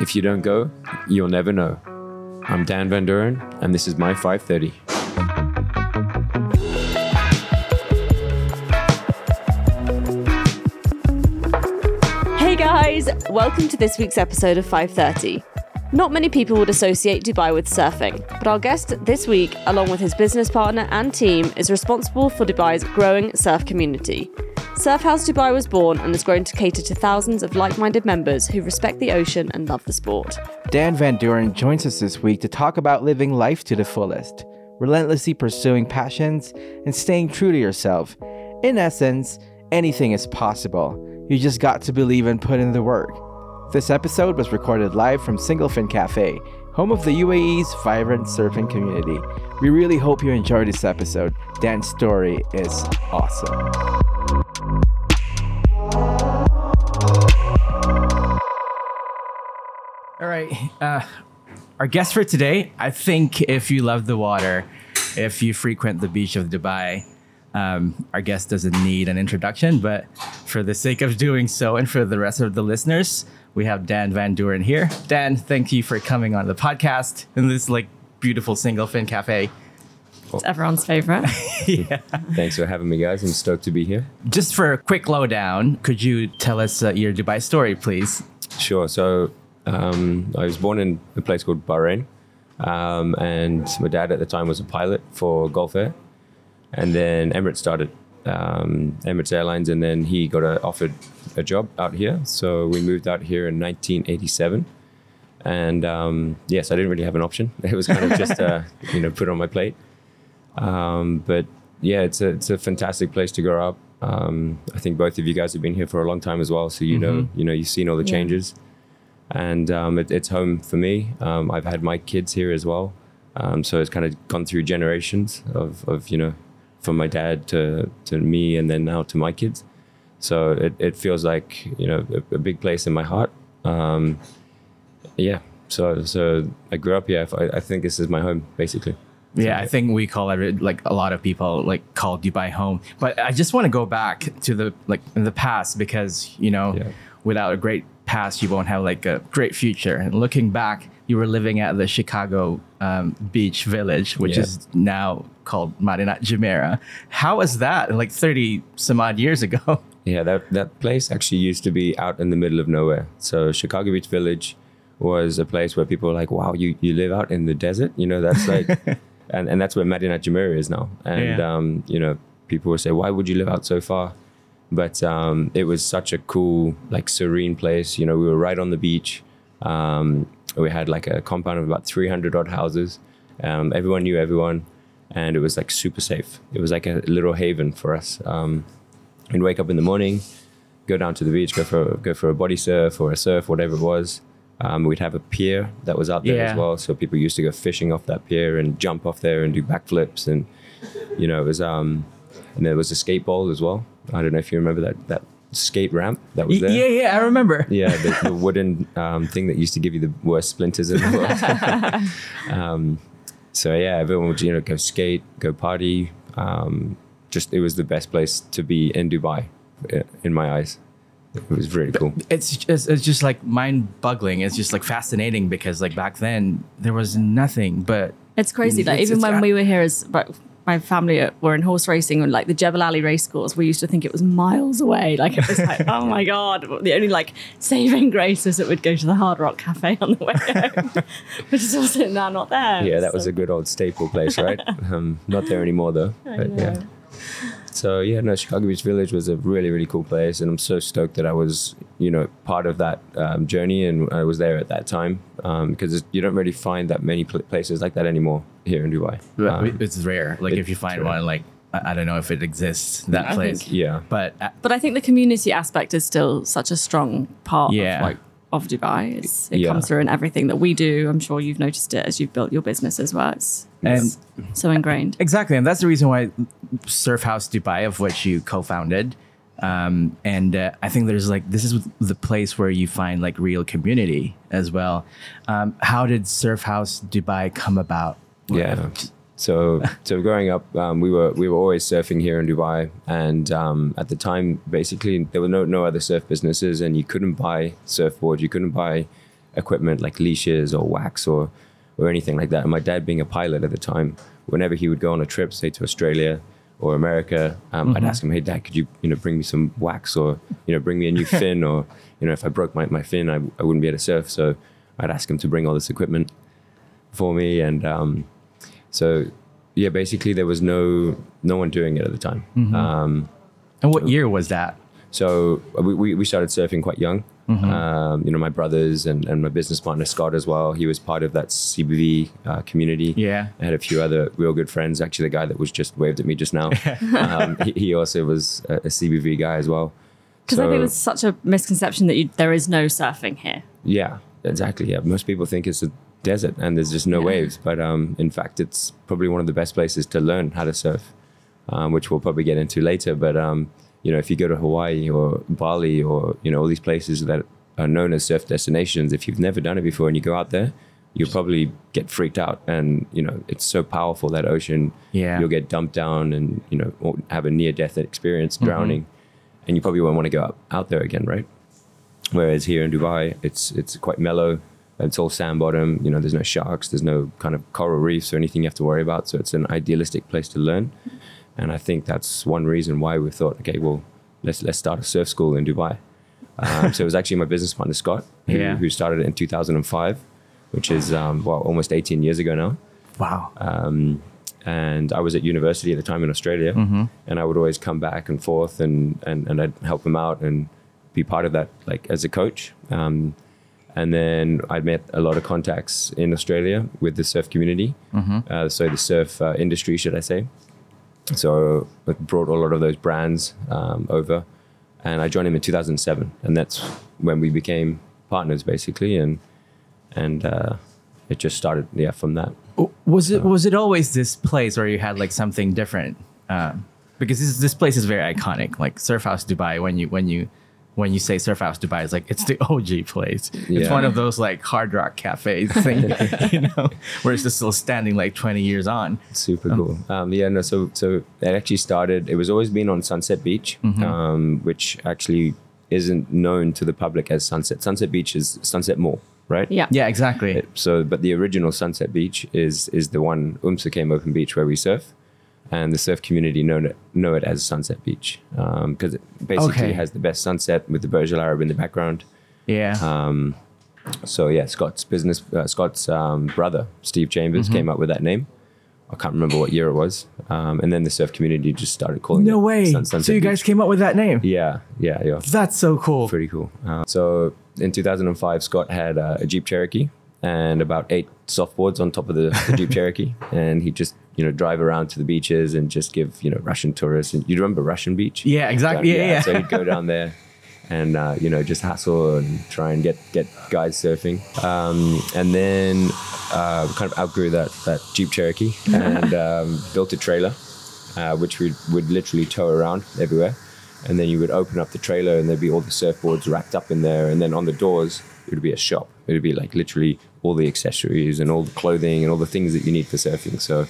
If you don't go, you'll never know. I'm Dan Van Dooren, and this is my 530. Hey guys, welcome to this week's episode of 530. Not many people would associate Dubai with surfing, but our guest this week, along with his business partner and team, is responsible for Dubai's growing surf community. Surf House Dubai was born and has grown to cater to thousands of like minded members who respect the ocean and love the sport. Dan Van Dooren joins us this week to talk about living life to the fullest, relentlessly pursuing passions, and staying true to yourself. In essence, anything is possible. You just got to believe and put in the work. This episode was recorded live from Singlefin Cafe, home of the UAE's vibrant surfing community. We really hope you enjoyed this episode. Dan's story is awesome. All right. Uh, our guest for today, I think if you love the water, if you frequent the beach of Dubai, um, our guest doesn't need an introduction, but for the sake of doing so and for the rest of the listeners, we have Dan Van Dooren here. Dan, thank you for coming on the podcast in this like beautiful single fin cafe. It's everyone's favorite. yeah. Thanks for having me, guys. I'm stoked to be here. Just for a quick lowdown, could you tell us uh, your Dubai story, please? Sure. So, um, I was born in a place called Bahrain, um, and my dad at the time was a pilot for Gulf Air. And then Emirates started, um, Emirates Airlines, and then he got a, offered a job out here. So we moved out here in 1987. And um, yes, I didn't really have an option. It was kind of just, uh, you know, put on my plate. Um, but yeah, it's a, it's a fantastic place to grow up. Um, I think both of you guys have been here for a long time as well. So, you know, you know, you've seen all the Yeah. changes and um, it, it's home for me. Um, I've had my kids here as well, um, so it's kind of gone through generations of, of you know, from my dad to to me, and then now to my kids. So it, it feels like you know a, a big place in my heart. Um, yeah. So so I grew up here. I, I think this is my home basically. Yeah, I think we call every like a lot of people like call Dubai home. But I just want to go back to the like in the past because you know, Yeah. without a great past, you won't have like a great future. And looking back, you were living at the Chicago um, Beach Village, which Yeah. is now called Madinat Jumeirah. How was that? Like thirty some odd years ago. Yeah, that that place actually used to be out in the middle of nowhere. So Chicago Beach Village was a place where people were like, "Wow, you you live out in the desert?" You know, that's like, and and that's where Madinat Jumeirah is now. And Yeah. um, you know, people would say, "Why would you live out so far?" But um, it was such a cool, like serene place. You know, we were right on the beach. Um, we had like a compound of about 300 odd houses. Um, everyone knew everyone, and it was like super safe. It was like a little haven for us. And wake up in the morning, go down to the beach, go for go for a body surf or a surf, whatever it was. Um, we'd have a pier that was out there Yeah. as well, so people used to go fishing off that pier and jump off there and do backflips, and you know it was. Um, and there was a skate bowl as well. I don't know if you remember that that skate ramp that was there. yeah, yeah, I remember. Yeah, the, the wooden um, thing that used to give you the worst splinters in the world. um, so yeah, everyone would you know go skate, go party. Um, just it was the best place to be in Dubai, uh, in my eyes. It was really cool. It's just, it's just like mind boggling. It's just like fascinating because like back then there was nothing but It's crazy. Like even it's when we were here as but my family uh, were in horse racing and like the Jebel Ali race course, we used to think it was miles away. Like it was like, oh my god. The only like saving grace was that we'd go to the Hard Rock Cafe on the way home, which is also now not there. Yeah, that was a good old staple place, right? um, not there anymore though. But yeah. So yeah, no, Chicago Beach Village was a really really cool place, and I'm so stoked that I was you know part of that um, journey, and I was there at that time um, because you don't really find that many pl- places like that anymore here in Dubai. Um, it's rare. Like it- if you find rare. one, like I, I don't know if it exists that I place. think- yeah, But uh, But I think the community aspect is still such a strong part Yeah. of like of Dubai. It's, it Yeah. comes through in everything that we do. I'm sure you've noticed it as you've built your business as well. It's, and so ingrained. exactly, and that's the reason why Surf House Dubai, of which you co-founded, um, and uh, I think there's like this is the place where you find like real community as well. Um, how did Surf House Dubai come about? Yeah. So, so growing up, um, we were we were always surfing here in Dubai, and um, at the time, basically, there were no no other surf businesses, and you couldn't buy surfboards, you couldn't buy equipment like leashes or wax or or anything like that. And my dad, being a pilot at the time, whenever he would go on a trip, say to Australia or America, um, I'd ask him, "Hey, Dad, could you you know bring me some wax or you know bring me a new fin or you know if I broke my, my fin, I, I wouldn't be able to surf." So I'd ask him to bring all this equipment for me, and um, so yeah, basically there was no no one doing it at the time. Um, And what year was that? so uh, we, we started surfing quite young. Mm-hmm. Um, you know, my brothers and, and my business partner Scott as well. He was part of that CBV uh, community. Yeah. I had a few other real good friends. Actually, the guy that was just waved at me just now, um, he, he also was a, a CBV guy as well. Because I think there's such a misconception that you, there is no surfing here. Yeah, exactly. Yeah, most people think it's a desert and there's just no Yeah. waves, but um, in fact, it's probably one of the best places to learn how to surf, um, which we'll probably get into later. But um, you know, if you go to Hawaii or Bali or you know all these places that are known as surf destinations, if you've never done it before and you go out there, you'll probably get freaked out. And you know, it's so powerful that ocean. Yeah. you'll get dumped down and you know or have a near death experience, mm-hmm. drowning, and you probably won't want to go out, out there again, right? Whereas here in Dubai, it's it's quite mellow. It's all sand bottom. You know, there's no sharks. There's no kind of coral reefs or anything you have to worry about. So it's an idealistic place to learn. And I think that's one reason why we thought, okay, well, let's let's start a surf school in Dubai. Um, so it was actually my business partner Scott who, Yeah. who started it in 2005, which is um, well almost 18 years ago now Wow. um, and I was at university at the time in Australia, and I would always come back and forth, and, and and I'd help him out and be part of that, like as a coach. Um, and then I met a lot of contacts in Australia with the surf community, uh, so the surf uh, industry, should I say? So I brought a lot of those brands um, over, and I joined him in 2007, and that's when we became partners, basically, and and uh, it just started, yeah, from that. Was it was it always this place where you had like something different? Um, because this this place is very iconic. Like Surf House Dubai, when you when you when you say Surf House Dubai, it's like it's the OG place. It's one of those like hard rock cafes thing, you know, where it's just still standing like twenty years on. Super cool. Um, yeah, no. So, so it actually started. It was always been on Sunset Beach, um, which actually isn't known to the public as Sunset. Sunset Beach is Sunset Mall, right? Yeah. Yeah, exactly. So, but the original Sunset Beach is is the one Umsa Came Open Beach where we surf, and the surf community know it know it as Sunset Beach because it basically Okay. has the best sunset with the Burj Al Arab in the background. yeah. Um, so yeah, Scott's business, uh, Scott's um, brother Steve Chambers Mm-hmm. came up with that name. I can't remember what year it was, um, and then the surf community just started calling no it way. Sun- so Sunset you guys came up with that name. Yeah, yeah, yeah. That's so cool. Pretty cool. Uh, so in 2005, Scott had uh, a Jeep Cherokee and about eight softboards on top of the, the Jeep Cherokee, and he just you know drive around to the beaches and just give you know Russian tourists. And you remember Russian Beach? Yeah, exactly. Yeah, yeah. So he'd go down there and uh, you know just hassle and try and get get guys surfing. Um, and then uh, kind of outgrew that that Jeep Cherokee and um, built a trailer, uh, which we would literally tow around everywhere. And then you would open up the trailer and there'd be all the surfboards wrapped up in there. And then on the doors, it would be a shop. It would be like literally all the accessories and all the clothing and all the things that you need for surfing. So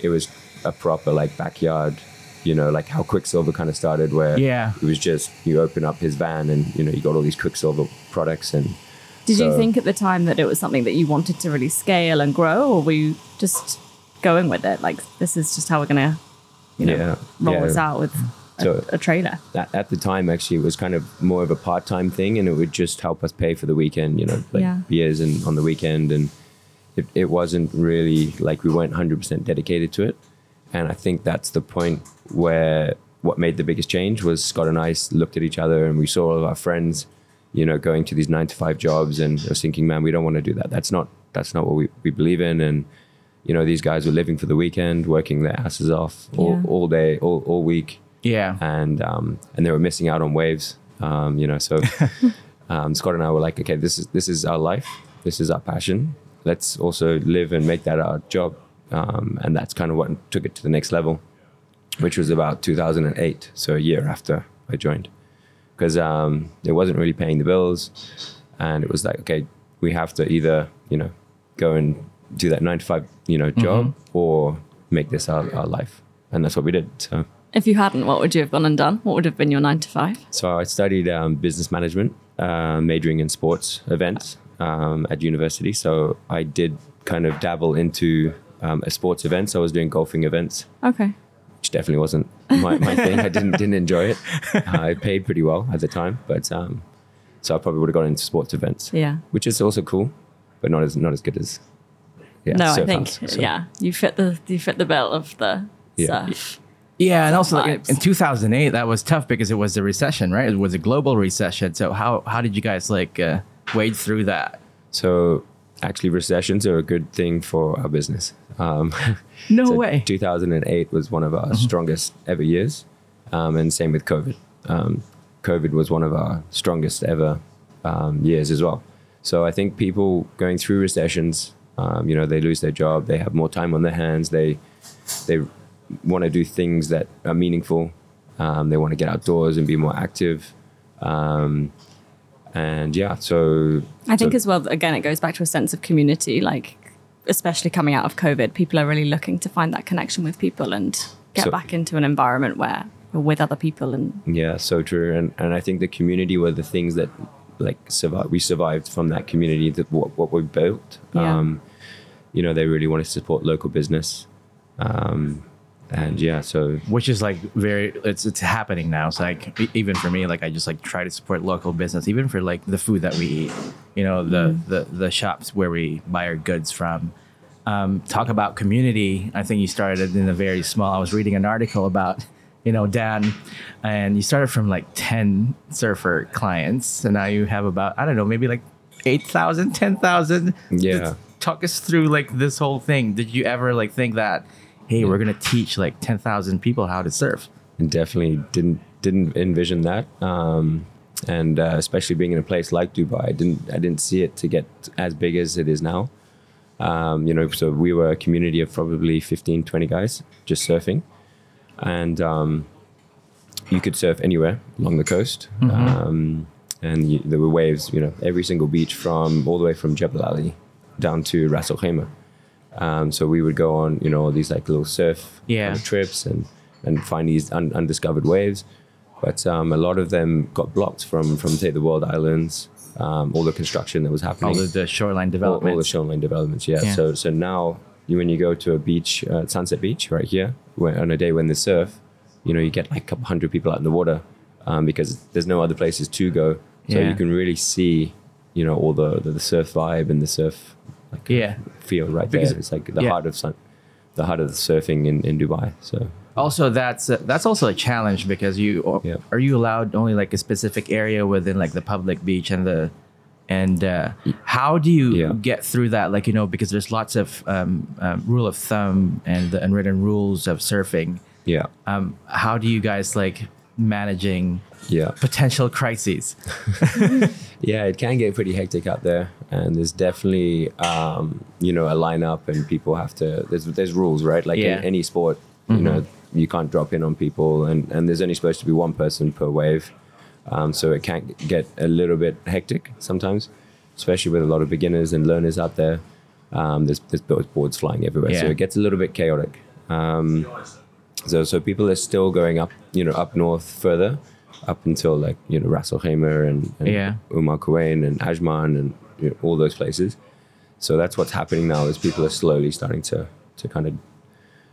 it was a proper like backyard, you know, like how Quiksilver kind of started, where Yeah. it was just you open up his van and you know you got all these Quiksilver products and Did you think at the time that it was something that you wanted to really scale and grow, or were you just going with it? Like, this is just how we're going to, you know, Yeah, roll yeah. this out with a, So- a trailer? at, at the time actually it was kind of more of a part-time thing and it would just help us pay for the weekend you know like Yeah. beers and on the weekend and it, it wasn't really like we weren't 100% dedicated to it and i think that's the point where what made the biggest change was scott and I looked at each other and we saw all of our friends you know going to these nine to five jobs and I was thinking man we don't want to do that that's not that's not what we, we believe in and you know these guys were living for the weekend working their asses off all, Yeah. all day all, all week Yeah. and um, and they were missing out on waves. Um, you know, so um, Scott and I were like, okay, this is this is our life, this is our passion. Let's also live and make that our job, um, and that's kind of what took it to the next level, which was about 2008, so a year after I joined, because um, it wasn't really paying the bills, and it was like, okay, we have to either you know go and do that nine to five you know job or make this our, our life, and that's what we did. So. If you hadn't, what would you have gone and done? What would have been your nine to five? So I studied um, business management, uh, majoring in sports events um, at university. So I did kind of dabble into um, a sports event. So I was doing golfing events, Okay. which definitely wasn't my, my thing. I didn't didn't enjoy it. Uh, I paid pretty well at the time, but um, so I probably would have gone into sports events, Yeah. which is also cool, but not as not as good as. Yeah, no, I think house. So, yeah, you fit the you fit the bill of the Yeah. surf. Yeah, and also like, in- in 2008, that was tough because it was a recession, right? It was a global recession. So how how did you guys like uh, wade through that? So actually, recessions are a good thing for our business. Um, No So way. 2008 was one of our strongest ever years, um, and same with COVID. Um, COVID was one of our strongest ever um, years as well. So I think people going through recessions, um, you know, they lose their job, they have more time on their hands, they they want to do things that are meaningful, um, they want to get outdoors and be more active, um, and yeah, so I think so- as well, again, it goes back to a sense of community. Like, especially coming out of COVID, people are really looking to find that connection with people and get So- back into an environment where you're with other people. And Yeah, so true. And and I think the community were the things that like survive. We survived from that community. That what what we built. Yeah. Um, you know, they really wanted to support local business. Um, and yeah, so which is like very it's it's happening now. It's like even for me like i just like try to support local business even for like the food that we eat you know the the, the shops where we buy our goods from. Um, talk about community. I think you started in a very small i was reading an article about you know dan and you started from like 10 surfer clients and now you have about i don't know maybe like 8000 10000 Yeah. Just talk us through like this whole thing. Did you ever like think that hey we're gonna teach like 10000 people how to surf and definitely didn't didn't envision that. Um, and uh, especially being in a place like Dubai, I didn't I didn't see it to get as big as it is now. Um, you know, so we were a community of probably 15, 20 guys just surfing, and um, you could surf anywhere along the coast. Um, and you, there were waves, you know, every single beach from all the way from Jebel Ali down to Ras Al Khaimah. Um, so we would go on, you know, these like little surf Yeah. kind of trips and and find these un- undiscovered waves. But um, a lot of them got blocked from from say the World Islands, um, all the construction that was happening, all of the shoreline all, development all the shoreline developments. Yeah. Yeah. So so now you, when you go to a beach, uh, Sunset Beach, right here, where, on a day when there's surf, you know, you get like a couple hundred people out in the water um, because there's no other places to go. So Yeah. you can really see, you know, all the the, the surf vibe and the surf yeah feel right Because- there. It's like the yeah. heart of sun, the heart of the surfing in, in Dubai. So also that's uh, that's also a challenge because you Yeah. are you allowed only like a specific area within like the public beach and the and uh, how do you Yeah. get through that like you know because there's lots of um, um, rule of thumb and the unwritten rules of surfing yeah, um, how do you guys like managing yeah. potential crises Yeah, it can get pretty hectic out there, and there's definitely um, you know a lineup, and people have to. There's there's rules, right? Like Yeah. in any sport, you know, you can't drop in on people, and and there's only supposed to be one person per wave, um, so it can get a little bit hectic sometimes, especially with a lot of beginners and learners out there. Um, there's there's boards- boards flying everywhere, so it gets a little bit chaotic. Um, so so people are still going up, you know, up north further, up until like you know Ras Al Khaimah and, and Yeah. Umar Kuwain and Ajman and you know, all those places. So that's what's happening now is people are slowly starting to to kind of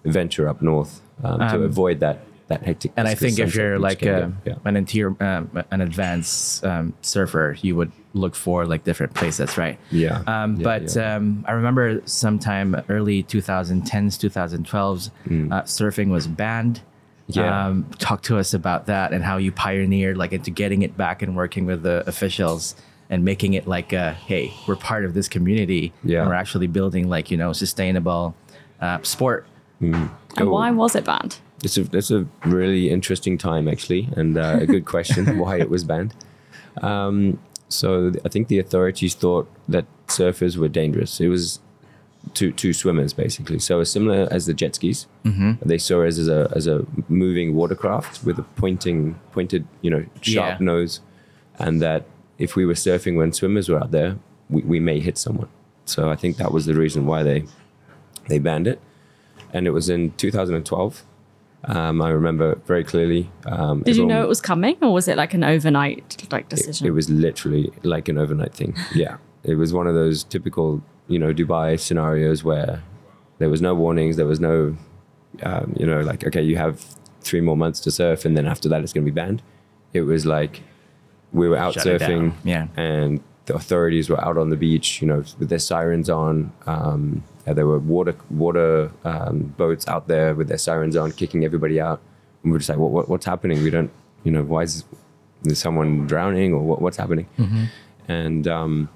venture up north um, to Um, avoid that that hectic. and I think if you're like a, yeah. an interior, um, an advanced um, surfer, you would look for like different places, right? Yeah. Um, Yeah, but yeah. Um, I remember sometime early 2010s, 2012s, uh, surfing was banned. Mm. Yeah. Um, talk to us about that and how you pioneered like into getting it back and working with the officials and making it like, a, hey, we're part of this community. Yeah. And we're actually building like, you know, sustainable uh, sport. and Oh. why was it banned? It's a it's a really interesting time actually, and uh, a good question why it was banned. Um, so I think the authorities thought that surfers were dangerous. It was to to swimmers basically. So it's similar as the jet skis. Mm-hmm. They saw us as a as a moving watercraft with a pointing pointed you know sharp Yeah. nose, and that if we were surfing when swimmers were out there, we, we may hit someone. So I think that was the reason why they they banned it. and it was in 2012. Um, I remember very clearly. Um, Did you know it was coming, or was it like an overnight like it, decision? it was literally like an overnight thing. Yeah, it was one of those typical, you know, Dubai scenarios where there was no warnings, there was no, um, you know, like okay, you have three more months to surf, and then after that, it's going to be banned. It was like we were out Shut surfing. Yeah. and the authorities were out on the beach, you know, with their sirens on. Um, and there were water water um, boats out there with their sirens on, kicking everybody out. And we were just like, what, what, what's happening? We don't, you know, why is is someone drowning or what, what's happening? And um,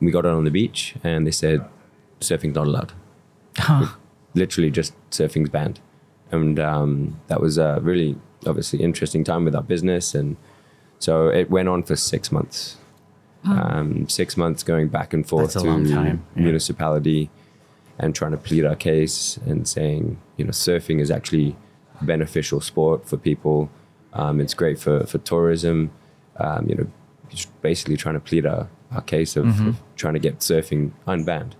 we got out on the beach, and they said surfing's not allowed. Literally, just surfing's banned. And um, that was a really obviously interesting time with our business, and so it went on for six months. Um, six months going back and forth to yeah. municipality and trying to plead our case and saying, you know, surfing is actually a beneficial sport for people. Um, it's great for, for tourism. Um, you know, just basically trying to plead our, our case of, Mm-hmm. of trying to get surfing unbanned.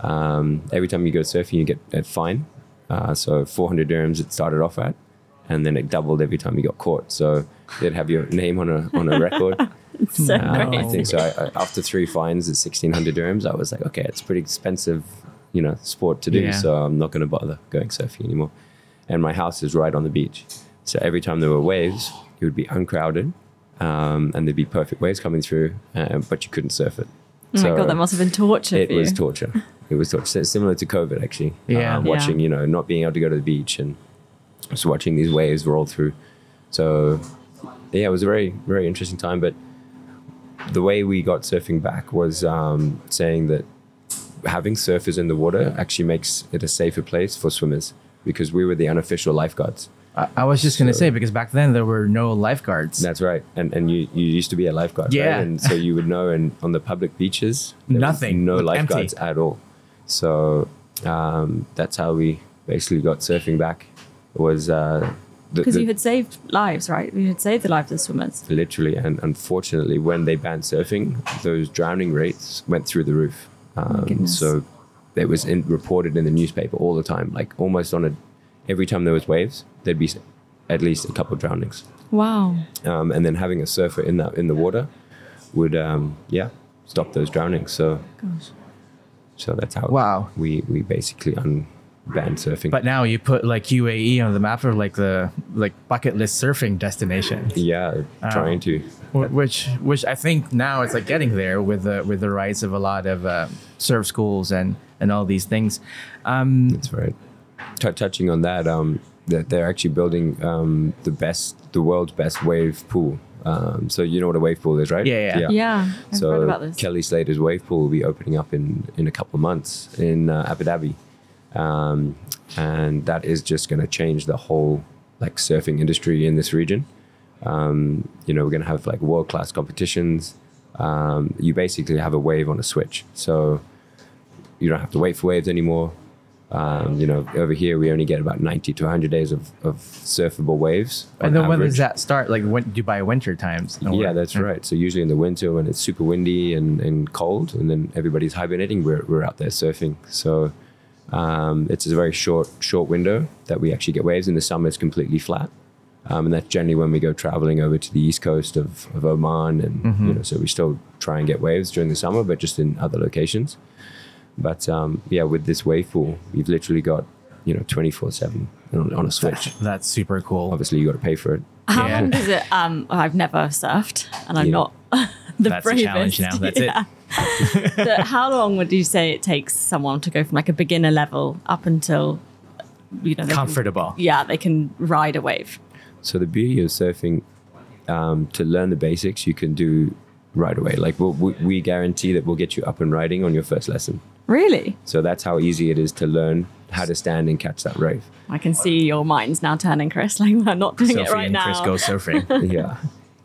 Um, every time you go surfing, you get a fine. Uh, so 400 dirhams it started off at, and then it doubled every time you got caught. So they'd have your name on a on a record. so Uh, I think so. I, I, after three fines at 1600 dirhams, I was like, okay, it's pretty expensive, you know, sport to do. Yeah. So I'm not going to bother going surfing anymore. And my house is right on the beach. So every time there were waves, it would be uncrowded um, and there'd be perfect waves coming through, uh, but you couldn't surf it. Oh my god, that must have been torture It for you. was torture. It was torture. So Similar to COVID, actually. Yeah. Uh, watching, you know, not being able to go to the beach and just watching these waves roll through. So, yeah, it was a very, very interesting time. But the way we got surfing back was um, saying that having surfers in the water actually makes it a safer place for swimmers because we were the unofficial lifeguards. I, I was just gonna say because back then there were no lifeguards. That's right. And and you, you used to be a lifeguard, Yeah. right? And so you would know and on the public beaches, there was Nothing. no Empty. lifeguards at all. So um, that's how we basically got surfing back. Was uh, Because the- you had saved lives, right? You had saved the lives of swimmers. literally and unfortunately when they banned surfing, those drowning rates went through the roof. Um, so it was in, reported in the newspaper all the time, like almost on a every time there was waves, there'd be at least a couple drownings. Wow. um, and then having a surfer in that in the water would um, yeah stop those drownings. So Gosh. so that's how Wow. we we basically unbanned surfing. But now you put like UAE on the map for like the like bucket list surfing destination, yeah, trying to which which I think now it's like getting there with the with the rise of a lot of uh, surf schools and and all these things. Um, that's right. T- touching on that, um, that they're actually building um, the best, the world's best wave pool. Um, so you know what a wave pool is, right? Yeah, yeah. Yeah, I've so read about this. Kelly Slater's wave pool will be opening up in in a couple of months in uh, Abu Dhabi, um, and that is just going to change the whole like surfing industry in this region. Um, you know, we're going to have like world class competitions. Um, you basically have a wave on a switch, so you don't have to wait for waves anymore. Um, you know, over here we only get about 90 to 100 days of, of surfable waves. and then when does that start? Like when Dubai winter times? or- Yeah, that's right. So usually in the winter when it's super windy and, and cold, and then everybody's hibernating, we're, we're out there surfing. So um, it's a very short short window that we actually get waves. In the summer, it's completely flat, um, and that's generally when we go traveling over to the east coast of, of Oman, and you know, so we still try and get waves during the summer, but just in other locations. But um, yeah, with this wave pool, you've literally got you know twenty four seven on a switch. That's super cool. Obviously, you got to pay for it. How Yeah. long does it? Um, I've never surfed, and I'm Yeah. not the That's a bravest. challenge now. That's it. it. but how long would you say it takes someone to go from like a beginner level up until you know they can- Comfortable. yeah, they can ride a wave. So the beauty of surfing, um, to learn the basics, you can do right away. Like we'll, we, we guarantee that we'll get you up and riding on your first lesson. Really, So that's how easy it is to learn how to stand and catch that wave. I can see your minds now turning, Chris. Like I'm not doing it right and now. Chris go surfing. yeah,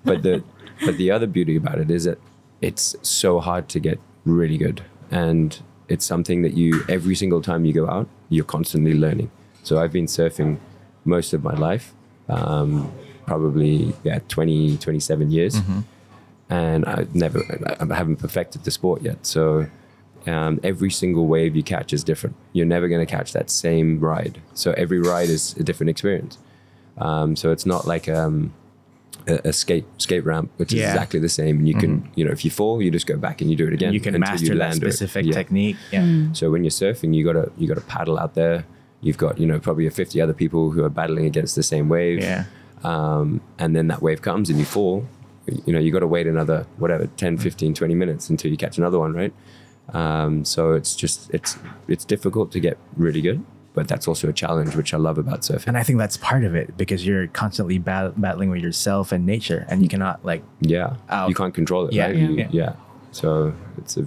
but the but the other beauty about it is that it's so hard to get really good, and it's something that you every single time you go out, you're constantly learning. So I've been surfing most of my life, um, probably yeah 20, 27 years, and I've never I, I haven't perfected the sport yet. So um, every single wave you catch is different. You're never going to catch that same ride. So every ride is a different experience. Um, so it's not like um, a, a skate skate ramp, which is Yeah. exactly the same. And you can, you know, if you fall, you just go back and you do it again. you can until master that land it. specific Yeah. technique. Yeah. So when you're surfing, you gotta you gotta paddle out there. You've got you know probably 50 other people who are battling against the same wave. Yeah. Um, and then that wave comes and you fall. You know you got to wait another whatever 10, 15, 20 minutes until you catch another one, right? Um, so it's just it's it's difficult to get really good, but that's also a challenge, which I love about surfing. And I think that's part of it because you're constantly bat- battling with yourself and nature, and you cannot like. yeah, Out. you can't control it, Yeah, right? yeah. You- Yeah. yeah. So it's a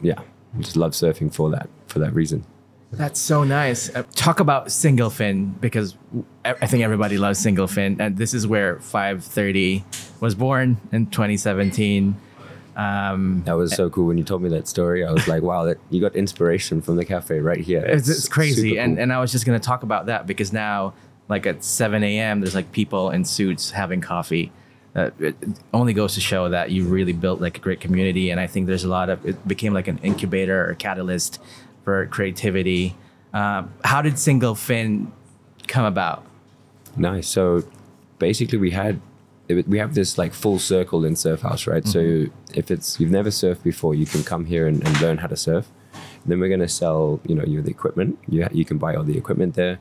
yeah, I just love surfing for that for that reason. That's so nice. Uh, talk about single fin because I I think everybody loves single fin, and this is where 530 was born in 2017. Um, That was so cool when you told me that story. I was like, wow, that you got inspiration from the cafe right here. it's, it's crazy, super and and I was just gonna talk about that because now, like at 7 a.m., there's like people in suits having coffee. Uh, it only goes to show that you really built like a great community, and I think there's a lot of it became like an incubator or catalyst for creativity. Um, how did single fin come about? nice. So basically, we had we have this like full circle in Surf House, right? So if it's you've never surfed before, you can come here and, and learn how to surf. Then we're gonna sell, you know, you the equipment. You you can buy all the equipment there.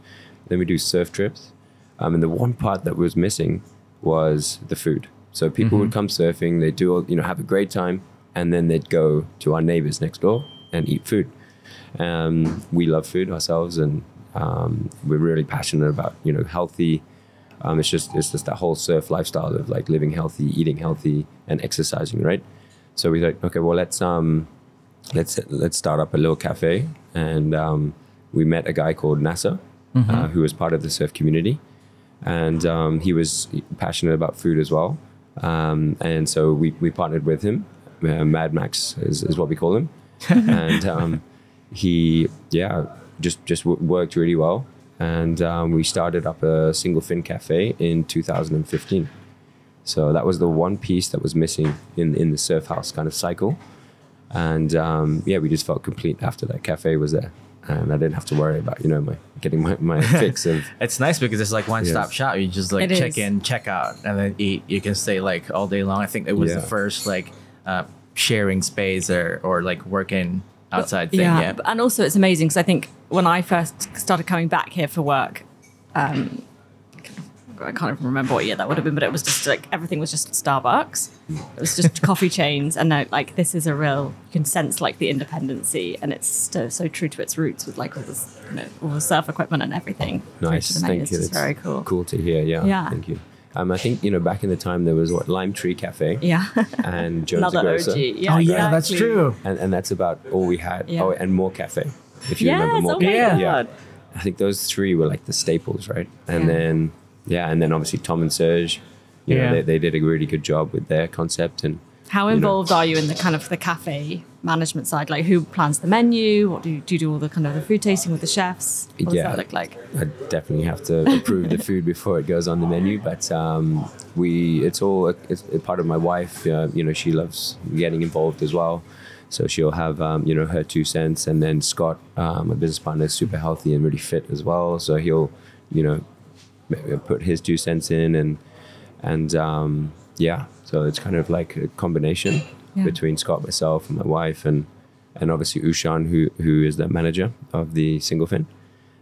Then we do surf trips. Um, and the one part that was missing was the food. So people would come surfing, they do, all, you know, have a great time, and then they'd go to our neighbors next door and eat food. Um, we love food ourselves, and um, we're really passionate about, you know, healthy. Um, it's just it's just that whole surf lifestyle of like living healthy, eating healthy, and exercising, right? So we like, okay, well let's um, let's let's start up a little cafe, and um, we met a guy called Nasser, uh, who was part of the surf community, and um, he was passionate about food as well, um, and so we we partnered with him. Uh, Mad Max is, is what we call him, and um, he yeah just just w- worked really well, and um, we started up a single fin cafe in 2015. So that was the one piece that was missing in in the surf house kind of cycle, and um, yeah, we just felt complete after that cafe was there, and I didn't have to worry about you know my getting my, my fix of It's nice because it's like one stop shop. You just like It check is. in, check out, and then eat. You can stay like all day long. I think it was the first like uh, sharing space or or like working outside thing. yeah, Yeah. and also it's amazing because I think when I first started coming back here for work, um, I can't even remember what year that would have been, but it was just like everything was just Starbucks. It was just coffee chains, and now like this is a real. You can sense like the independency, and it's so, so true to its roots with like all this, you know, all the surf equipment and everything. nice. Through to the menu. Thank you. It's very cool. Cool to hear. Yeah. Yeah. Thank you. Um, I think you know back in the time there was what Lime Tree Cafe. Yeah, And Jones another Grocer. OG. Yeah, oh yeah, that's true. and and that's about all we had. Yeah. Oh, and more cafe. If you Yes, remember more oh my cafe. God. I think those three were like the staples, right? And Yeah. then yeah, and then obviously Tom and Serge. You know, Yeah. they, they did a really good job with their concept and How you know, involved are you in the kind of the cafe management side? Like, who plans the menu? What do you do? You do all the kind of the food tasting with the chefs? What does Yeah. that look like? I definitely have to approve the food before it goes on the menu. But um, we, it's all it's part of my wife. Uh, you know, she loves getting involved as well. So she'll have um, you know her two cents, and then Scott, um, my business partner, is super healthy and really fit as well. So he'll you know put his two cents in, and and um, yeah. So it's kind of like a combination Yeah. between Scott, myself, and my wife, and and obviously Ushan, who who is the manager of the single fin.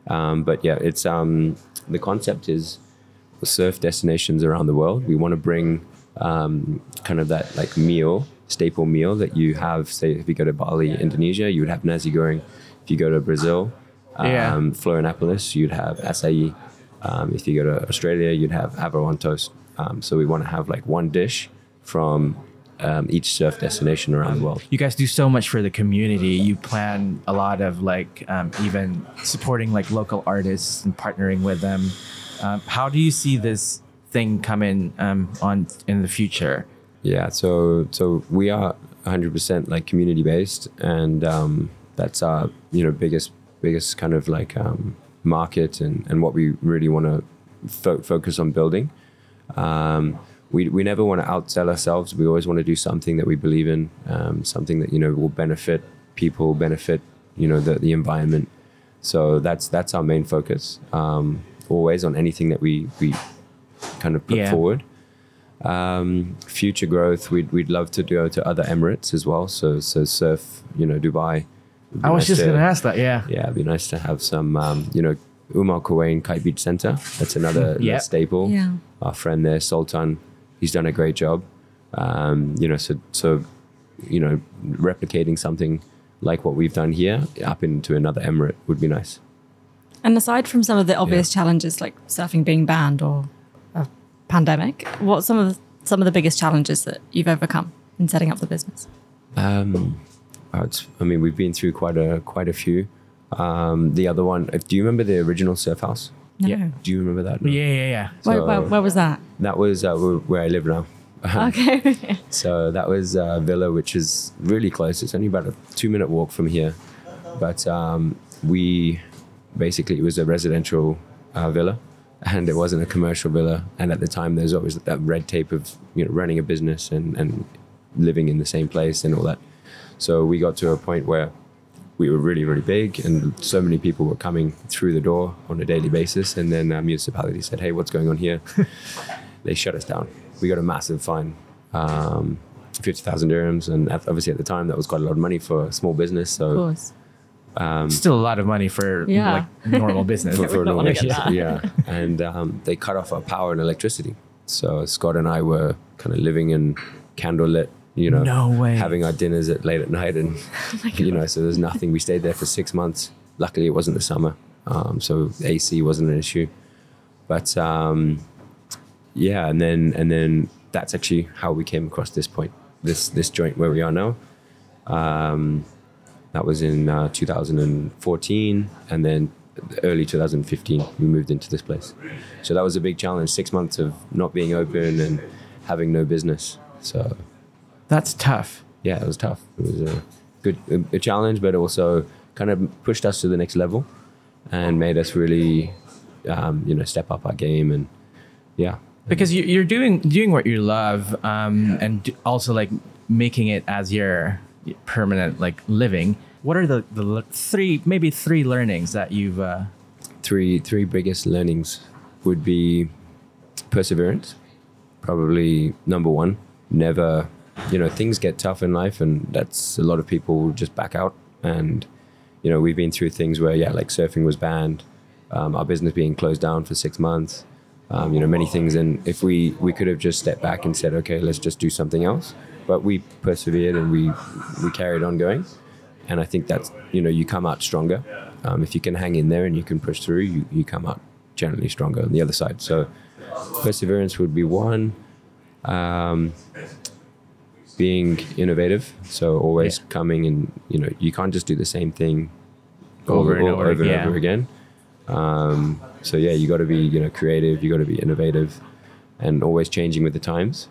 Um, but yeah, it's um, the concept is surf destinations around the world. We want to bring um, kind of that like meal, staple meal that you have. Say if you go to Bali, Indonesia, you would have nasi goreng. If you go to Brazil, um, Yeah. Florianopolis, you'd have acai. Um, if you go to Australia, you'd have on toast. Um, so we want to have like one dish from um, each surf destination around the world. You guys do so much for the community. You plan a lot of like um, even supporting like local artists and partnering with them. Um, how do you see this thing coming um, on in the future? Yeah, so so we are 100% like community based, and um, that's our you know biggest biggest kind of like um, market and and what we really want to fo- focus on building. Um, we we never want to outsell ourselves. We always want to do something that we believe in, um, something that you know will benefit people benefit, you know, the, the environment. So that's that's our main focus. Um, always on anything that we we kind of put Yeah. forward. Um, future growth, we'd we'd love to go to other Emirates as well. So so surf, you know, Dubai. I was nice just gonna ask that. Yeah. yeah, it'd be nice to have some, um, you know, Umar Kuwain Kite Beach Center. That's another Yeah. staple. Yeah. Our friend there, Sultan, he's done a great job. Um, you know, so so, you know, replicating something like what we've done here up into another emirate would be nice. And aside from some of the obvious challenges like surfing being banned or a pandemic, what some of the, some of the biggest challenges that you've overcome in setting up the business? Um, uh, I mean, we've been through quite a quite a few. Um, the other one, do you remember the original surf house? No. Yeah. Do you remember that? No. Yeah, yeah, yeah. Where, So- where, where was that? That was uh, where, where I live now. Okay. So that was uh, Villa, which is really close. It's only about a two minute walk from here. But um, we basically, it was a residential uh, villa and it wasn't a commercial villa. And at the time, there's always that red tape of you know running a business and, and living in the same place and all that. So we got to a point where we were really, really big, and so many people were coming through the door on a daily basis. And then uh, municipality said, "Hey, what's going on here?" they shut us down. We got a massive fine, um, fifty thousand dirhams, and at- obviously at the time that was quite a lot of money for a small business. Of So course. Still a lot of money for Yeah. like normal business. for, for normal wanna get that. yeah, and um, they cut off our power and electricity. So Scott and I were kind of living in candlelit, you know, No way. having our dinners at late at night, and you know, so there's nothing. We stayed there for six months. Luckily, it wasn't the summer, um, so AC wasn't an issue. But um, yeah, and then and then that's actually how we came across this point, this this joint where we are now. Um, that was in uh, 2014, and then early 2015 we moved into this place. So that was a big challenge. Six months of not being open and having no business. So That's tough. yeah, it was tough. It was a good a, challenge, but also kind of pushed us to the next level and made us really, um, you know, step up our game and yeah. because you, you're doing doing what you love um, and d- also like making it as your permanent like living what are the, the three maybe three learnings that you've uh, three three biggest learnings would be perseverance probably number one never you know things get tough in life and that's a lot of people just back out and you know we've been through things where yeah like surfing was banned um, our business being closed down for six months um, you know many things and if we we could have just stepped back and said okay let's just do something else but we persevered and we we carried on going and I think that's you know you come out stronger um, if you can hang in there and you can push through. You, you come out generally stronger on the other side. So perseverance would be one. Um, being innovative, so always Yeah. coming and you know you can't just do the same thing Over and over, over, and yeah. over again. Um, so yeah, you got to be you know creative. You got to be innovative, and always changing with the times.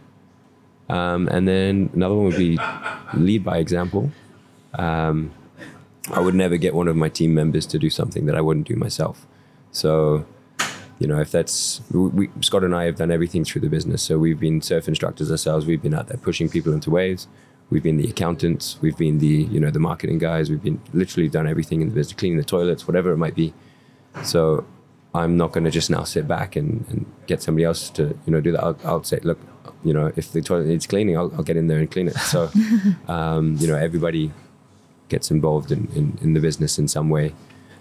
Um, and then another one would be lead by example. Um, I would never get one of my team members to do something that I wouldn't do myself. So, you know, if that's we, Scott and I have done everything through the business. So we've been surf instructors ourselves. We've been out there pushing people into waves. We've been the accountants. We've been the you know the marketing guys. We've been literally done everything in the business, cleaning the toilets, whatever it might be. So I'm not going to just now sit back and, and get somebody else to you know do that. I'll, I'll say, look, you know, if the toilet needs cleaning, I'll, I'll get in there and clean it. So, um, you know, everybody gets involved in, in, in the business in some way.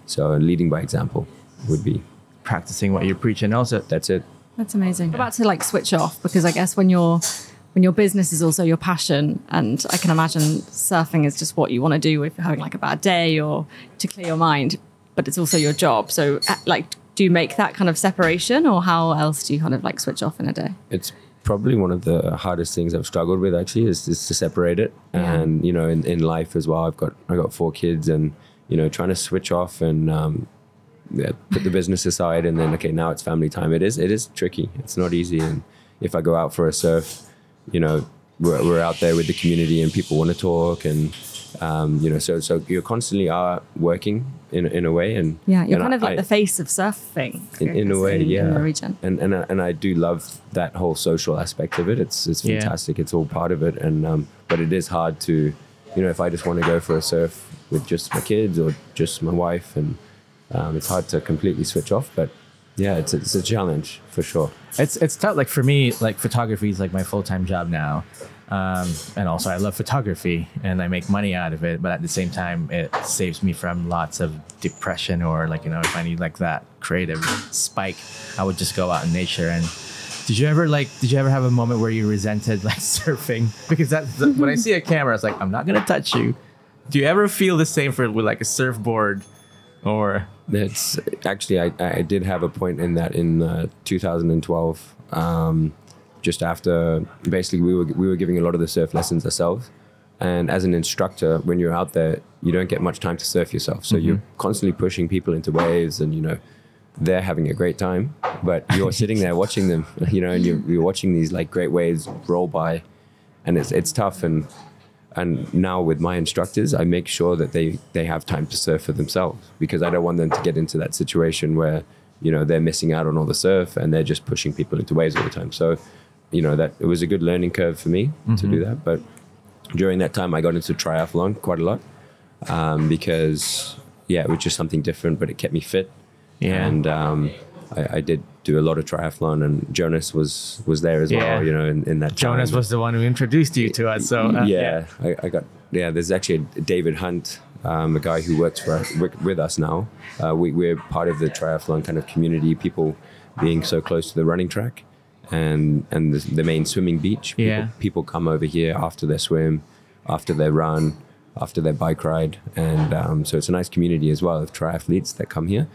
So leading by example would be practicing what you're preaching also that's it. That's amazing. I'm about to like switch off because I guess when you're when your business is also your passion, and I can imagine surfing is just what you want to do if you're having like a bad day or to clear your mind, but it's also your job. So, uh, like, do you make that kind of separation, or how else do you kind of like switch off in a day? It's probably one of the hardest things I've struggled with actually is, is to separate it. Yeah. And you know, in, in life as well, I've got I got four kids, and you know, trying to switch off and um, yeah, put the business aside, and then okay, now it's family time. It is it is tricky. It's not easy. And if I go out for a surf, you know, we're, we're out there with the community, and people want to talk, and um, you know, so so you constantly are working in in a way, and Yeah, you're and kind of like I- the face of surfing in, in a way, in, yeah. in the region. And and I- and I do love that whole social aspect of it. It's it's Yeah. fantastic. It's all part of it. And um, but it is hard to, you know, if I just want to go for a surf with just my kids or just my wife, and um, it's hard to completely switch off. But yeah, it's it's a challenge for sure. It's it's tough. Like for me, like photography is like my full time job now, um, and also I love photography and I make money out of it. But at the same time, it saves me from lots of depression or like you know if I need like that creative spike, I would just go out in nature and. Did you ever like? Did you ever have a moment where you resented like surfing? Because that when I see a camera, it's like I'm not gonna touch you. Do you ever feel the same for with like a surfboard, or It's actually I, I did have a point in that in uh, 2012. Um, just after basically we were we were giving a lot of the surf lessons ourselves, and as an instructor, when you're out there, you don't get much time to surf yourself. So you're constantly pushing people into waves, and you know they're having a great time, but you're sitting there watching them, you know, and you're, you're watching these like great waves roll by, and it's it's tough and and now with my instructors i make sure that they they have time to surf for themselves because i don't want them to get into that situation where you know they're missing out on all the surf and they're just pushing people into waves all the time. So you know that it was a good learning curve for me to do that. But during that time i got into triathlon quite a lot um, because yeah it was just something different but it kept me fit. Yeah. and um, I, I did do a lot of triathlon and jonas was was there as Yeah. well you know in, in that Jonas time. was the one who introduced you to us? So uh, yeah, I, I got yeah. There's actually a David Hunt, um, a guy who works for with, with us now. Uh, we, we're part of the triathlon kind of community. People being so close to the running track, and and the, the main swimming beach. People, Yeah. people come over here after their swim, after their run, after their bike ride, and um, so it's a nice community as well of triathletes that come here.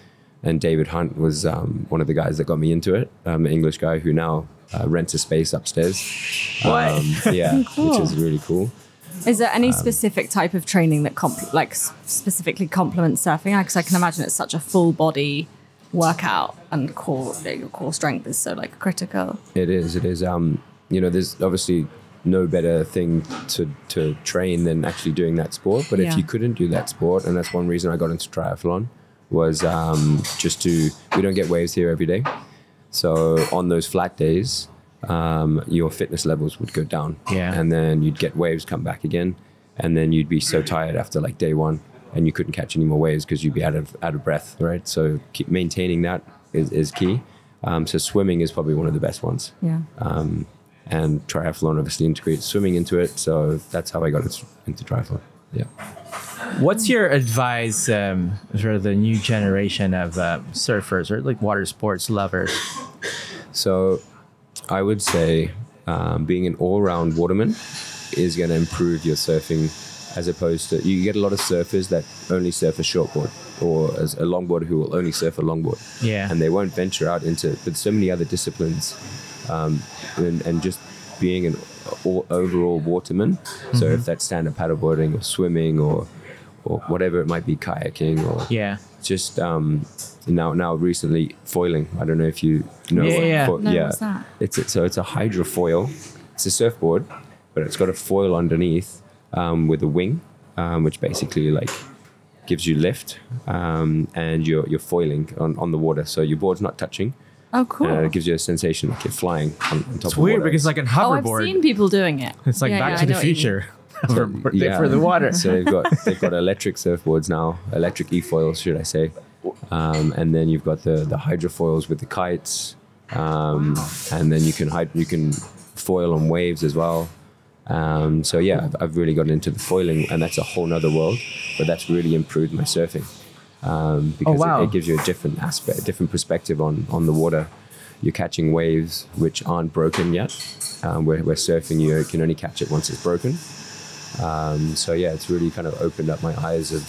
And David Hunt was um, one of the guys that got me into it. Um, an English guy who now uh, rents a space upstairs. What? Um, yeah, which is really cool. Is there Um, any specific type of training that comp- like specifically complements surfing? Because I can imagine it's such a full body workout and core your core strength is so like critical. It is. It is. Um, you know, there's obviously no better thing to to train than actually doing that sport. But Yeah. if you couldn't do that sport, and that's one reason I got into triathlon, was um, just to we don't get waves here every day, so on those flat days, um, your fitness levels would go down. Yeah. and then you'd get waves come back again, and then you'd be so tired after like day one. And you couldn't catch any more waves because you'd be out of out of breath, right? So keep maintaining that is, is key. Um, so swimming is probably one of the best ones Yeah. um, and triathlon obviously integrates swimming into it. So that's how I got into, into triathlon. Yeah. What's your advice um, for the new generation of uh, surfers or like water sports lovers? So I would say um, being an all-round waterman is going to improve your surfing as opposed to you get a lot of surfers that only surf a shortboard or as a longboarder who will only surf a longboard Yeah. and they won't venture out into with so many other disciplines um, and, and just being an overall waterman so if that's stand-up paddleboarding or swimming or or whatever it might be kayaking or Yeah. just um, now now recently foiling. I don't know if you know. Yeah, what yeah. fo- No, what's that? It's a, so it's a hydrofoil. It's a surfboard, but it's got a foil underneath um, with a wing, um, which basically like gives you lift, um, and you're you're foiling on, on the water, so your board's not touching. Oh, cool. Uh, it gives you a sensation like you're flying on, on top It's of weird water. because like an oh, I've hoverboard, seen people doing it. it's like Yeah, Back yeah, to I the know what you mean. Future for, for the water. So they've got they've got electric surfboards now, electric e-foils, should I say? Um, and then you've got the the hydrofoils with the kites, um, and then you can hyd- you can foil on waves as well. Um, so yeah, I've, I've really gotten into the foiling, and that's a whole nother world. But that's really improved my surfing um, because wow. it, it gives you a different aspect, a different perspective on on the water. You're catching waves which aren't broken yet. Um, where, where surfing, you can only catch it once it's broken. Um, so yeah, it's really kind of opened up my eyes of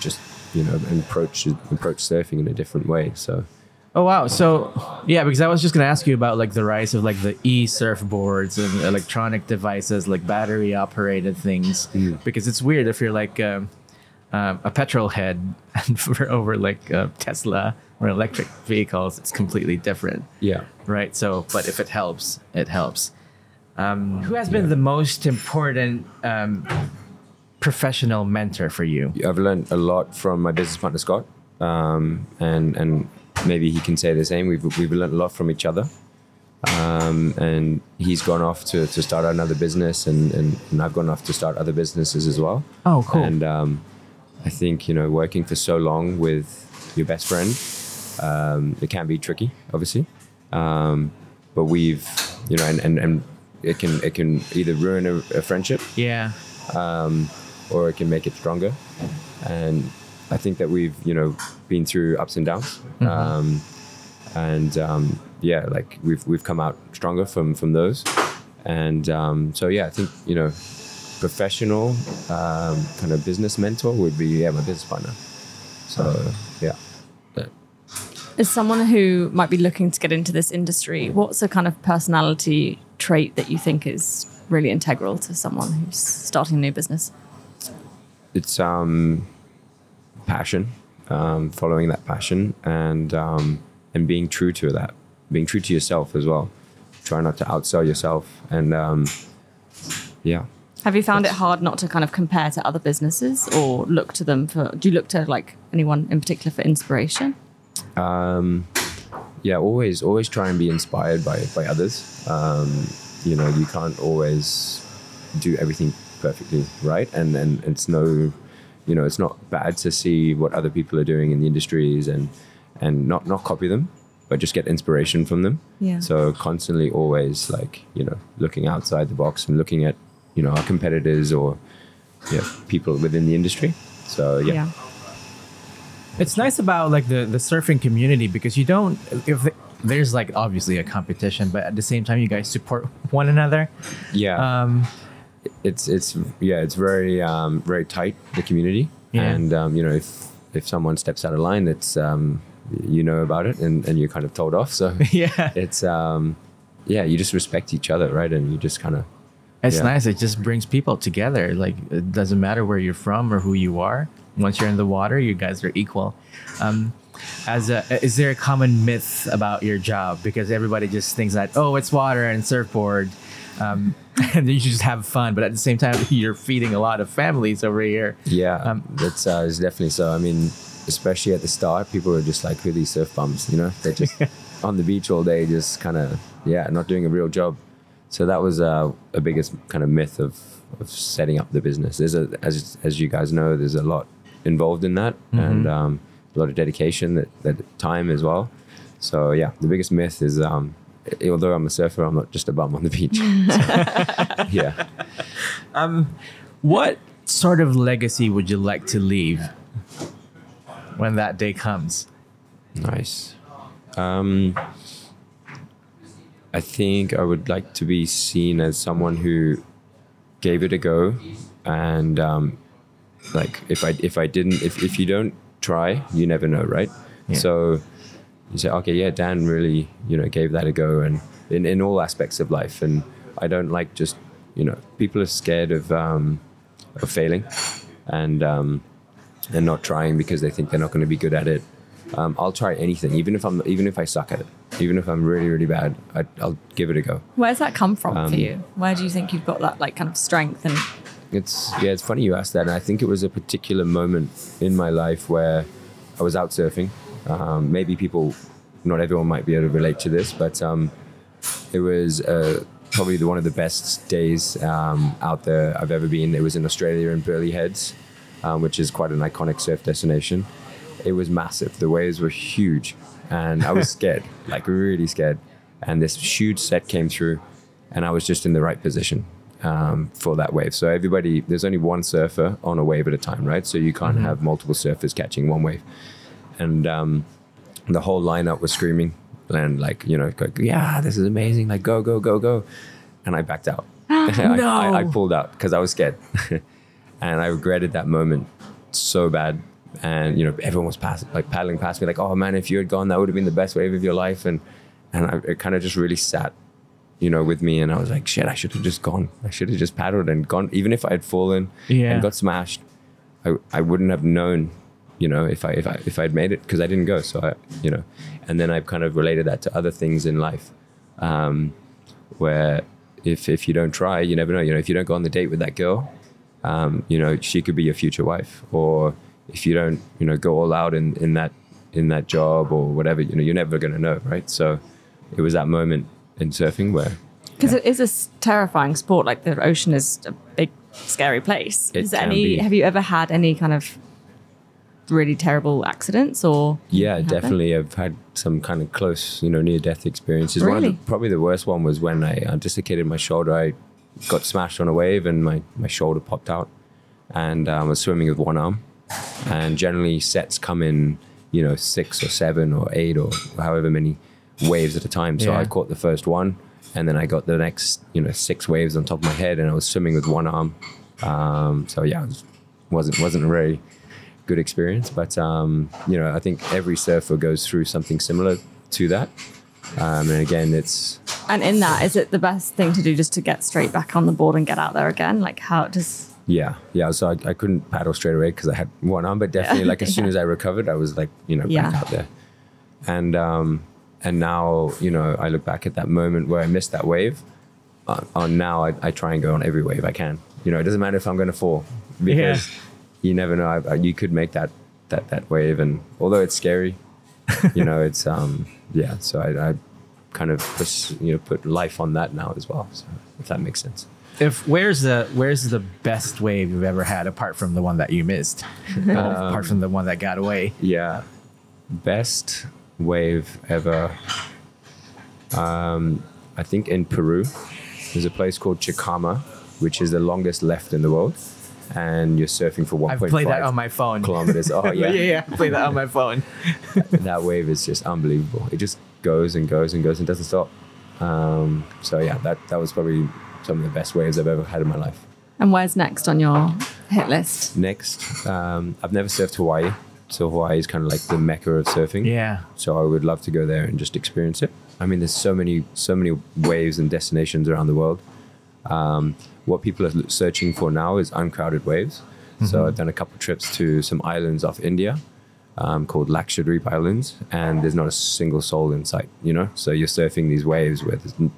just you know approach approach surfing in a different way. So Oh wow! So yeah, because I was just gonna ask you about like the rise of like the e surfboards and electronic devices, like battery operated things. Because it's weird if you're like um, um, a petrol head and for over like uh, Tesla or electric vehicles, it's completely different, yeah, right? So, but if it helps, it helps. Um, who has been the most important um, professional mentor for you? I've learned a lot from my business partner Scott, um, and and maybe he can say the same. We've we've learned a lot from each other. Um, and he's gone off to, to start another business, and, and, and I've gone off to start other businesses as well. Oh, cool. And um, I think you know working for so long with your best friend, um, it can be tricky, obviously. Um, but we've you know and, and, and it can it can either ruin a, a friendship Yeah. or it can make it stronger. And I think that we've, you know, been through ups and downs. Um, and um, yeah, like we've we've come out stronger from from those. And um, so yeah, I think you know, professional um, kind of business mentor would be yeah my business partner. So yeah. As someone who might be looking to get into this industry, what's a kind of personality trait that you think is really integral to someone who's starting a new business? it's um, passion, um, following that passion, and um, and being true to that, being true to yourself as well. Try not to outsell yourself, and um, yeah, Have you found it hard not to kind of compare to other businesses or look to them for? Do you look to like anyone in particular for inspiration? Um, yeah. Always, always try and be inspired by by others. Um, you know, you can't always do everything perfectly right, and and it's no, you know, it's not bad to see what other people are doing in the industries and and not not copy them, but just get inspiration from them. Yeah. So constantly, always like you know, looking outside the box and looking at you know our competitors or yeah, people within the industry. So yeah, It's nice about like the the surfing community because you don't if the, there's like obviously a competition, but at the same time you guys support one another. yeah. Um, it's it's yeah, it's very um, very tight the community, Yeah. and um, you know if if someone steps out of line, it's um, you know about it and, and you're kind of told off. So yeah, it's um, yeah, you just respect each other, right? And you just kind of it's yeah. nice. It just brings people together. Like it doesn't matter where you're from or who you are. Once you're in the water, you guys are equal. Um, as a, is there a common myth about your job? Because everybody just thinks that oh, it's water and surfboard, um, and you just have fun. But at the same time, you're feeding a lot of families over here. Yeah, Um, that's uh, it's definitely so. I mean, especially at the start, people were just like, "Who are these surf bums?" You know, they're just on the beach all day, just kind of yeah, not doing a real job. So that was uh, a biggest kind of myth of, of setting up the business. There's a as as you guys know, there's a lot involved in that, and um, a lot of dedication, that, that time as well. So yeah, the biggest myth is. Um, Although I'm a surfer, I'm not just a bum on the beach. So, yeah. What sort of legacy would you like to leave when that day comes? Nice. Um, I think I would like to be seen as someone who gave it a go, and um, like if I if I didn't if if you don't try, you never know, right? Yeah. So you say, okay, yeah, Dan really you know gave that a go, and in in all aspects of life, and I don't like just you know people are scared of um, of failing, and um, and not trying because they think they're not going to be good at it. Um, I'll try anything, even if I'm even if I suck at it, even if I'm really really bad, I, I'll give it a go. Where's that come from Um, for you? Where do you think you've got that like kind of strength and It's yeah, it's funny you asked that, and I think it was a particular moment in my life where I was out surfing. Um, maybe people, not everyone might be able to relate to this, but um, it was uh, probably the, one of the best days um, out there I've ever been. It was in Australia in Burleigh Heads, um, which is quite an iconic surf destination. It was massive. The waves were huge, and I was scared, like really scared. And this huge set came through, and I was just in the right position um, for that wave. So everybody, there's only one surfer on a wave at a time, right? So you can't have multiple surfers catching one wave. And um, the whole lineup was screaming and like you know, go, yeah, this is amazing! Like go, go, go, go! And I backed out. I, No. I, I pulled out because I was scared, and I regretted that moment so bad. And you know, everyone was pass, like paddling past me, like, "Oh man, if you had gone, that would have been the best wave of your life." And and I, it kind of just really sat you know, with me, and I was like, shit, I should have just gone. I should have just paddled and gone. Even if I had fallen Yeah. and got smashed, I, I wouldn't have known, you know, if I if I if I'd made it because I didn't go. So I, you know, and then I've kind of related that to other things in life, um, where if if you don't try, you never know. You know, if you don't go on the date with that girl, um, you know, she could be your future wife, or if you don't, you know, go all out in in that in that job or whatever, you know, you're never gonna know, right? So it was that moment in surfing where because it is a terrifying sport. Like the ocean is a big, scary place. It is there any? be. Have you ever had any kind of really terrible accidents or Yeah, happen? definitely. I've had some kind of close, you know, near death experiences. One of Really? the, probably the worst one was when I uh, dislocated my shoulder. I got smashed on a wave and my, my shoulder popped out. And um, I was swimming with one arm. And generally, sets come in, you know, six or seven or eight or however many waves at a time. So Yeah. I caught the first one. And then I got the next, you know, six waves on top of my head. And I was swimming with one arm. Um, so yeah, it was, wasn't wasn't a very good experience. But um, you know, I think every surfer goes through something similar to that. Um, and again, it's And in that, is it the best thing to do just to get straight back on the board and get out there again? Like how does yeah, yeah. So I, I couldn't paddle straight away because I had one arm. But definitely, like as soon as I recovered, I was like, you know, Yeah. back out there. And um, and now, you know, I look back at that moment where I missed that wave. Uh, on now, I, I try and go on every wave I can. You know, it doesn't matter if I'm going to fall because you never know. I, I, you could make that that that wave, and although it's scary, you know, it's um yeah. So I, I kind of put, you know put life on that now as well. So if that makes sense. If where's the where's the best wave you've ever had apart from the one that you missed, Um, apart from the one that got away? Yeah, best wave ever. Um, I think in Peru, there's a place called Chicama, which is the longest left in the world, and you're surfing for 1.5 I've played that on my phone. kilometers. Oh yeah, yeah, yeah. I played that on my phone. that wave is just unbelievable. It just goes and goes and goes and doesn't stop. Um, so yeah, that that was probably some of the best waves I've ever had in my life. and where's next on your hit list? Next, um, I've never surfed Hawaii, so Hawaii is kind of like the mecca of surfing. Yeah. So I would love to go there and just experience it. I mean, there's so many, so many waves and destinations around the world. Um, what people are searching for now is uncrowded waves. So I've done a couple trips to some islands off India um, called Lakshadweep Islands, and there's not a single soul in sight. You know, so you're surfing these waves where there's n-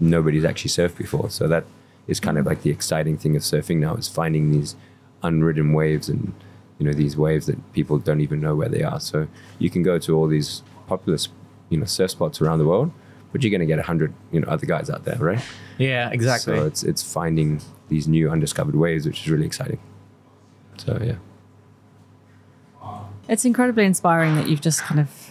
nobody's actually surfed before. So that is kind of like the exciting thing of surfing now is finding these unridden waves and you know these waves that people don't even know where they are. So you can go to all these popular you know surf spots around the world, but you're going to get a hundred you know other guys out there, right? Yeah, exactly. So it's it's finding these new undiscovered waves, which is really exciting. So yeah. It's incredibly inspiring that you've just kind of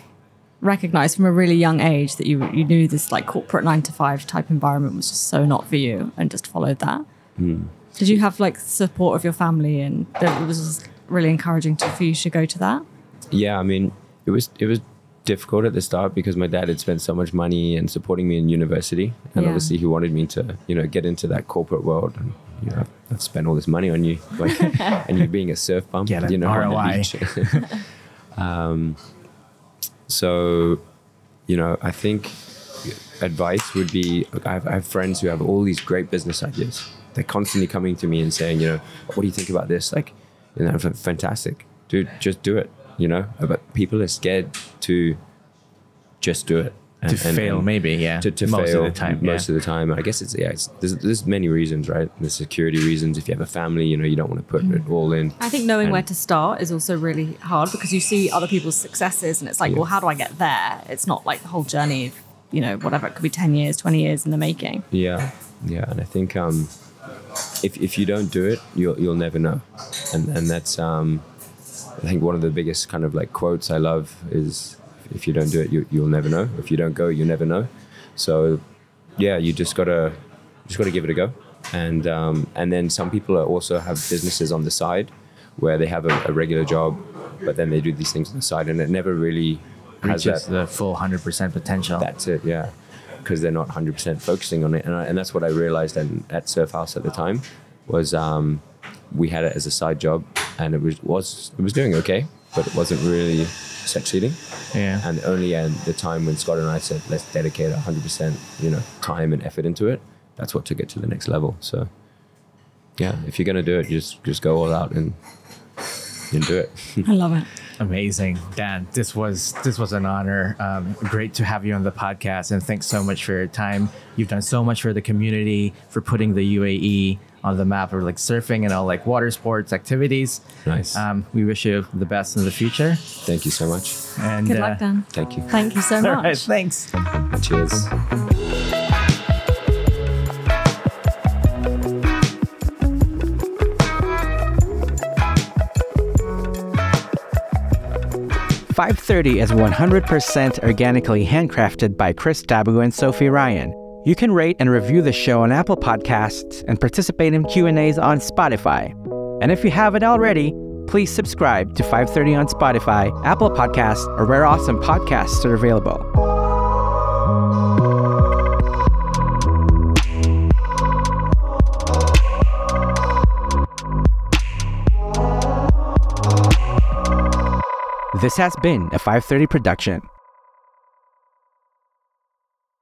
recognized from a really young age that you you knew this like corporate nine to five type environment was just so not for you and just followed that. Did you have like support of your family and that it was really encouraging to, for you to go to that? Yeah, I mean, it was it was difficult at the start because my dad had spent so much money and supporting me in university, and Yeah. obviously he wanted me to, you know, get into that corporate world. And you know, I've spent all this money on you, like, and you being a surf bum, Get you know, on the ROI. beach. um, so, you know, I think advice would be I have, I have friends who have all these great business ideas. They're constantly coming to me and saying, you know, what do you think about this? Like, you know, fantastic, dude, just do it. You know, but people are scared to just do it. To fail, maybe. Yeah. To, to most fail of the time. most yeah. of the time. I guess it's yeah. It's, there's there's many reasons, right? There's security reasons. If you have a family, you know, you don't want to put it all in. I think knowing And- where to start is also really hard because you see other people's successes and it's like, Yeah. well, how do I get there? It's not like the whole journey of, you know, whatever, it could be 10 years, 20 years in the making. Yeah, yeah, and I think um, if if you don't do it, you'll you'll never know, and and that's um, I think one of the biggest kind of like quotes I love is if you don't do it, you you'll never know. If you don't go, you never know. So yeah, you just gotta just gotta give it a go, and um, and then some people are also have businesses on the side where they have a, a regular job, but then they do these things on the side, and it never really has Reaches that the full 100% potential. that's it, yeah. Because they're not 100% focusing on it. And, I, and that's what I realized in, at Surf House at the time was um, we had it as a side job and it was, was, it was doing okay, but it wasn't really succeeding. yeah. And only at the time when Scott and I said, let's dedicate 100%, you know, time and effort into it, that's what took it to the next level. So, yeah, if you're going to do it, just, just go all out and, and do it. I love it. Amazing, Dan. This was this was an honor. Um, great to have you on the podcast, and thanks so much for your time. You've done so much for the community, for putting the UAE on the map of like surfing and all like water sports activities. Nice. Um, we wish you the best in the future. Thank you so much. And Good uh, luck, Dan. Thank you. Thank you so much. right, thanks. Cheers. 530 is 100% organically handcrafted by Chris Tabu and Sophie Ryan. You can rate and review the show on Apple Podcasts and participate in Q&As on Spotify. And if you haven't already, please subscribe to 530 on Spotify, Apple Podcasts, or where awesome podcasts are available. This has been a 530 production.